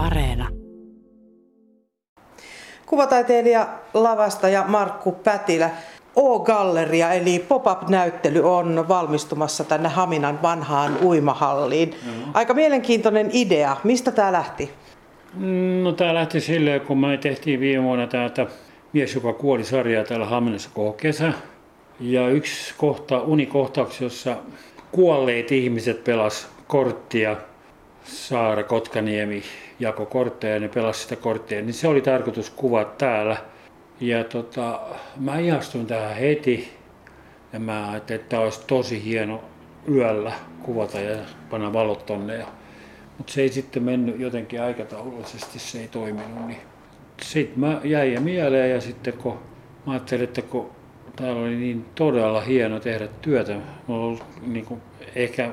Areena. Kuvataiteilija lavasta ja Markku Pätilä. O-galleria eli pop-up-näyttely on valmistumassa tänne Haminan vanhaan uimahalliin. Mm. Aika mielenkiintoinen idea. Mistä tämä lähti? No tämä lähti silleen, kun me tehtiin viime vuonna täältä Mies, joka kuoli sarjaa täällä Haminassa koko kesä. Ja yksi kohta, unikohtaus, jossa kuolleet ihmiset pelas korttia. Saara Kotkaniemi jako kortteja ja ne pelasi sitä korttia, niin se oli tarkoitus kuvata täällä. Ja tota, mä ihastuin tähän heti ja mä ajattelin, että tämä olisi tosi hieno yöllä kuvata ja panna valot tonne. Mutta se ei sitten mennyt jotenkin aikataulullisesti, se ei toiminut. Niin sitten mä jäin mieleen ja sitten kun mä ajattelin, että kun täällä oli niin todella hieno tehdä työtä, mulla oli niin kuin ehkä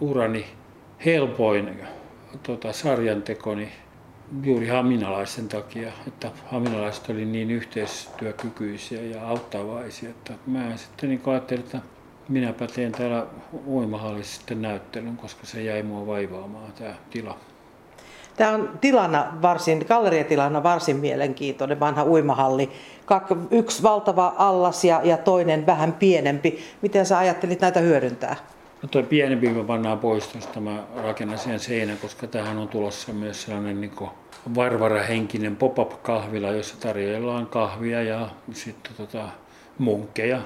urani helpoin tota, sarjanteko, niin juuri haminalaisen takia, että haminalaiset oli niin yhteistyökykyisiä ja auttavaisia, että mä sitten niin ajattelin, että minäpä teen täällä uimahallissa sitten näyttelyn, koska se jäi mua vaivaamaan tämä tila. Tämä on tilana varsin, galleriatilana varsin mielenkiintoinen vanha uimahalli. Yksi valtava allas ja, ja toinen vähän pienempi. Miten sä ajattelit näitä hyödyntää? No tuo pienempi me pannaan pois tuosta, mä rakennan siihen seinän, koska tähän on tulossa myös sellainen niin varvarahenkinen pop-up-kahvila, jossa tarjoillaan kahvia ja sitten tota, munkkeja.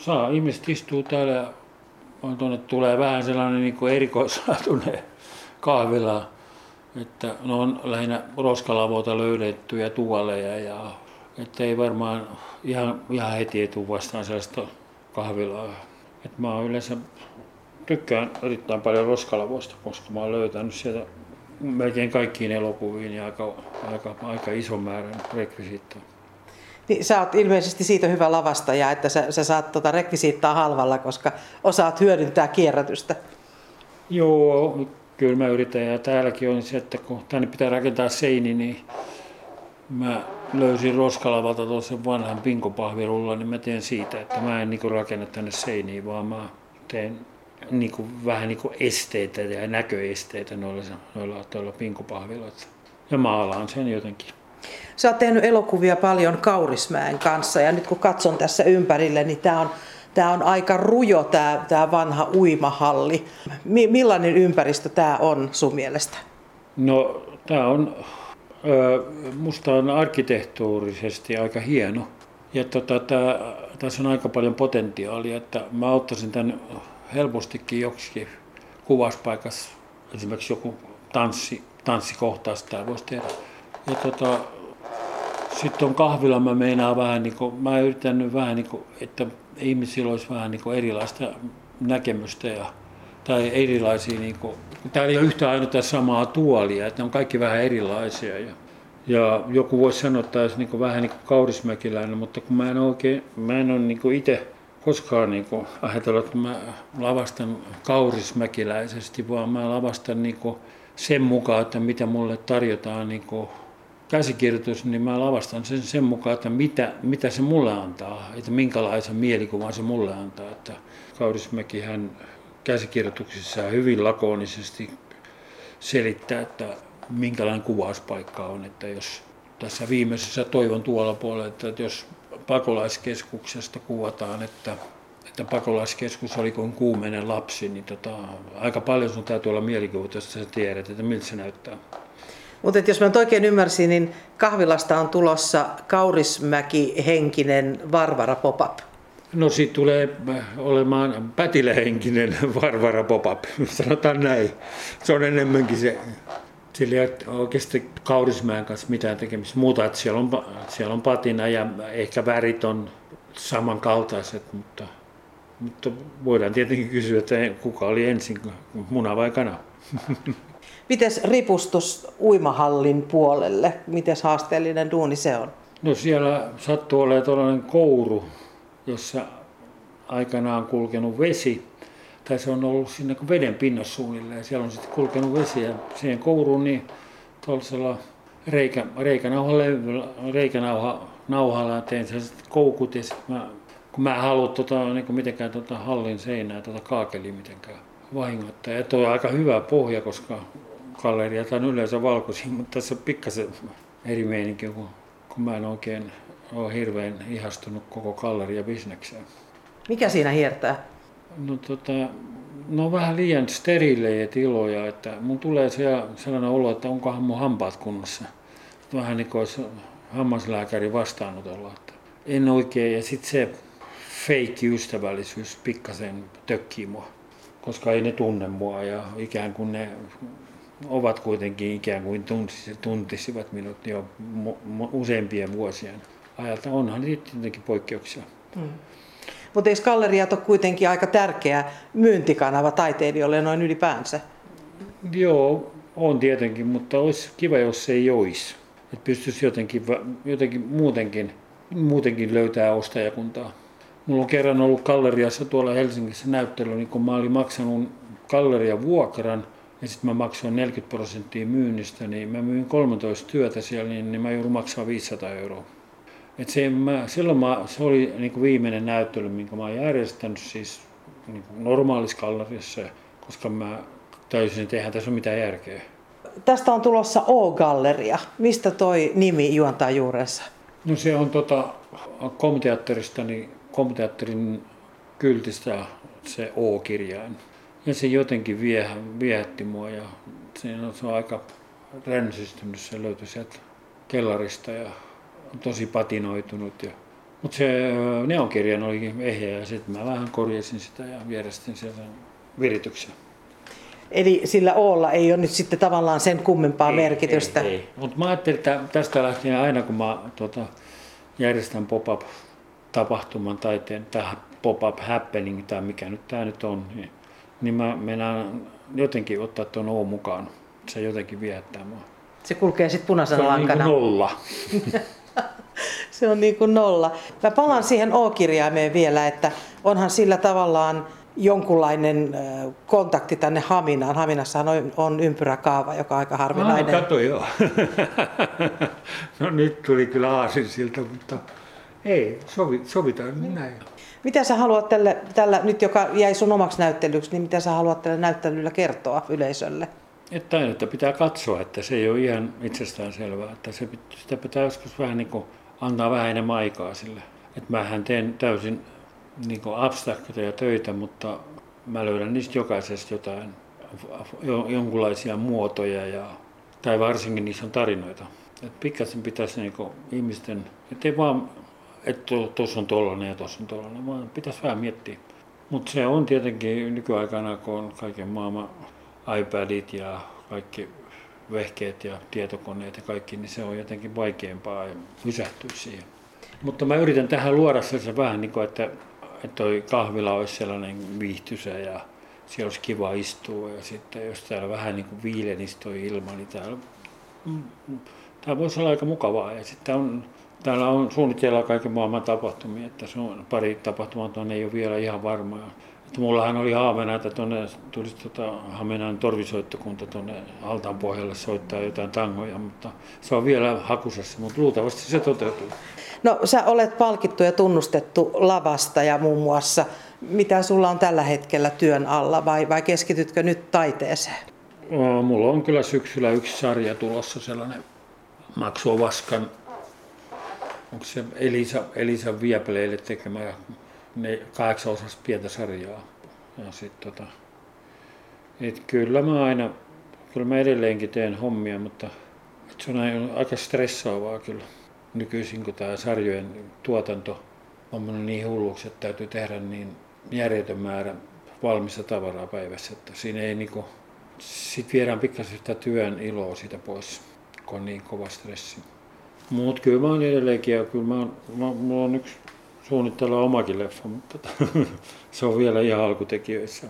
Saa, ihmiset istuu täällä ja tuonne tulee vähän sellainen niin erikoislaatuinen kahvila, että ne on lähinnä roskalavoilta löydettyjä tuoleja ja että ei varmaan ihan, ihan heti ei tule vastaan sellaista kahvilaa. Et mä oon yleensä tykkään erittäin paljon roskalavoista, koska mä oon löytänyt sieltä melkein kaikkiin elokuviin ja aika, aika, aika ison määrän rekvisiittaa. Niin, sä oot ilmeisesti siitä hyvä lavastaja, että sä, sä saat tota rekvisiittaa halvalla, koska osaat hyödyntää kierrätystä. Joo, kyllä mä yritän. Ja täälläkin on se, että kun tänne pitää rakentaa seini, niin mä löysin roskalavalta tuossa vanhan pinkopahvirulla, niin mä teen siitä, että mä en niin rakenna tänne seiniin, vaan mä teen niin kuin, vähän niin kuin esteitä ja näköesteitä noilla, noilla, noilla pinkopahviloilla. Ja maalaan sen jotenkin. Sä oot tehnyt elokuvia paljon Kaurismäen kanssa ja nyt kun katson tässä ympärille, niin tämä on, tää on aika rujo tämä tää vanha uimahalli. Mi- millainen ympäristö tämä on sun mielestä? No tämä on, musta on arkkitehtuurisesti aika hieno. Ja tota, tää, tässä on aika paljon potentiaalia, että mä ottaisin tämän helpostikin joksikin kuvauspaikassa, esimerkiksi joku tanssi, tanssikohtaus tämä voisi tehdä. Ja tota, sitten on kahvilla mä meinaan vähän, niin kuin, mä yritän nyt vähän, niin kuin, että ihmisillä olisi vähän niin kuin erilaista näkemystä ja, tai erilaisia, niin kuin, täällä ei ole yhtä ainoa samaa tuolia, että ne on kaikki vähän erilaisia. Ja, ja joku voisi sanoa, olisi niin kuin, vähän niin kuin kaurismäkiläinen, mutta kun mä en oikein, mä en ole niin kuin itse koskaan niin kuin ajatellut, että mä lavastan kaurismäkiläisesti, vaan mä lavastan niin kuin sen mukaan, että mitä mulle tarjotaan niin kuin käsikirjoitus, niin mä lavastan sen sen mukaan, että mitä, mitä se mulle antaa, että minkälaisen mielikuvan se mulle antaa. Että Kaurismäki hän käsikirjoituksissa hyvin lakonisesti selittää, että minkälainen kuvauspaikka on, että jos tässä viimeisessä toivon tuolla puolella, että jos pakolaiskeskuksesta kuvataan, että, että pakolaiskeskus oli kuin kuumeinen lapsi, niin tota, aika paljon sun täytyy olla mielikuva, jos sä tiedät, että miltä se näyttää. Mutta jos mä nyt oikein ymmärsin, niin kahvilasta on tulossa Kaurismäki-henkinen Varvara pop-up. No siitä tulee olemaan pätilähenkinen Varvara pop-up, sanotaan näin. Se on enemmänkin se sillä ei oikeasti Kaurismäen kanssa mitään tekemistä muuta, että siellä on, siellä on patina ja ehkä värit on samankaltaiset, mutta, mutta voidaan tietenkin kysyä, että kuka oli ensin, muna vai kana. Mites ripustus uimahallin puolelle? Miten haasteellinen duuni se on? No siellä sattuu olemaan tällainen kouru, jossa aikanaan kulkenut vesi tai se on ollut siinä veden pinnassa suunnilleen. Siellä on sitten kulkenut vesi ja siihen kouruun niin tuollaisella reikä, reikänauhalle, reikänauha, nauhalla tein sitten koukut ja sitten mä, kun mä en halua tota, niin mitenkään tota hallin seinää, tota kaakeli mitenkään vahingoittaa. Ja tuo on aika hyvä pohja, koska galleria, tai yleensä valkoisia, mutta tässä on pikkasen eri meininki, kun, kun mä en oikein ole hirveän ihastunut koko galleriabisnekseen. Mikä siinä hiertää? No tota, ne on vähän liian sterilejä tiloja, että mun tulee sellainen olo, että onkohan mun hampaat kunnossa. Vähän niin kuin olisi hammaslääkäri vastaanotolla. Että en oikein, ja sitten se feikki ystävällisyys pikkasen tökkii mua, koska ei ne tunne mua ja ikään kuin ne ovat kuitenkin ikään kuin tuntisivat minut jo useampien vuosien ajalta. Onhan niitä tietenkin poikkeuksia. Hmm. Mutta eikö galleriat ole kuitenkin aika tärkeä myyntikanava taiteilijoille noin ylipäänsä? Joo, on tietenkin, mutta olisi kiva, jos se ei olisi. Että pystyisi jotenkin, jotenkin muutenkin, muutenkin löytää ostajakuntaa. Mulla on kerran ollut galleriassa tuolla Helsingissä näyttely, niin kun mä olin maksanut galleria vuokran ja sitten mä maksoin 40 prosenttia myynnistä, niin mä myin 13 työtä siellä, niin, niin mä joudun maksaa 500 euroa. Et se, mä, silloin mä, se oli niin kuin viimeinen näyttely, minkä mä oon järjestänyt siis niin kuin normaalissa galleriassa, koska mä täysin, että eihän tässä ole mitään järkeä. Tästä on tulossa O-galleria. Mistä toi nimi juontaa juurensa? No se on tota, komteatterista, niin komteatterin kyltistä se O-kirjain. Ja se jotenkin vie, viehätti mua ja se on, se on aika ränsistynyt. Se löytyi sieltä kellarista ja tosi patinoitunut. Ja, mutta se neonkirjan oli ehjä ja sitten mä vähän korjasin sitä ja vierestin sieltä virityksen. Eli sillä Oolla ei ole nyt sitten tavallaan sen kummempaa ei, merkitystä. Ei, ei. Mutta mä ajattelin, että tästä lähtien aina kun mä tota, järjestän pop-up tapahtuman tai pop-up happening tai mikä nyt tämä nyt on, niin, niin mä mennään jotenkin ottaa tuon O mukaan. Se jotenkin viehättää mua. Se kulkee sitten punaisena lankana. Se on niin nolla. se on niin kuin nolla. Mä palaan siihen O-kirjaimeen vielä, että onhan sillä tavallaan jonkunlainen kontakti tänne Haminaan. Haminassahan on, on ympyräkaava, joka on aika harvinainen. Ah, kato joo. no nyt tuli kyllä aasin siltä, mutta ei, sovi, sovitaan näin. Mitä sä haluat tälle, tällä, nyt joka jäi sun omaksi näyttelyksi, niin mitä sä haluat tällä näyttelyllä kertoa yleisölle? Että, että pitää katsoa, että se ei ole ihan itsestään selvää. Että se, sitä pitää joskus vähän niin kuin antaa vähän enemmän aikaa sille. Että mähän teen täysin niin abstrakteja töitä, mutta mä löydän niistä jokaisesta jotain, jonkunlaisia muotoja ja, tai varsinkin niissä on tarinoita. Et pikkasen pitäisi niin ihmisten, ettei vaan, että tuossa on tollainen ja tuossa on tollainen, vaan pitäisi vähän miettiä. Mutta se on tietenkin nykyaikana, kun on kaiken maailman iPadit ja kaikki vehkeet ja tietokoneet ja kaikki, niin se on jotenkin vaikeampaa ja pysähtyä siihen. Mutta mä yritän tähän luoda sellaisen vähän niin kuin, että, että toi kahvila olisi sellainen viihtysä ja siellä olisi kiva istua ja sitten jos täällä vähän niin kuin viilenisi toi ilma, niin täällä, täällä voisi olla aika mukavaa. Ja sitten on, täällä on suunnitteilla kaiken maailman tapahtumia, että se on pari tapahtumaa tuonne ei ole vielä ihan varmaa. Mullahan oli haaveena, että tuonne tulisi tuota Haminan torvisoittokunta tuonne altaan pohjalle soittaa jotain tangoja, mutta se on vielä hakusessa, mutta luultavasti se toteutuu. No sä olet palkittu ja tunnustettu lavasta ja muun muassa. Mitä sulla on tällä hetkellä työn alla vai, vai keskitytkö nyt taiteeseen? Mulla on kyllä syksyllä yksi sarja tulossa sellainen Maksuovaskan, onko se Elisa, Elisa Viepeleille tekemä ne kahdeksan osas pientä sarjaa. Ja sit tota, et kyllä mä aina, kyllä mä edelleenkin teen hommia, mutta se on aika stressaavaa kyllä nykyisin, kun tämä sarjojen tuotanto on mennyt niin hulluksi, että täytyy tehdä niin järjetön määrä valmista tavaraa päivässä, että siinä ei niinku, sit viedään pikkasen sitä työn iloa siitä pois, kun on niin kova stressi. Mutta kyllä mä oon edelleenkin ja kyllä mä, oon, mä, mulla on yksi suunnitella omakin leffa, mutta se on vielä ihan alkutekijöissä.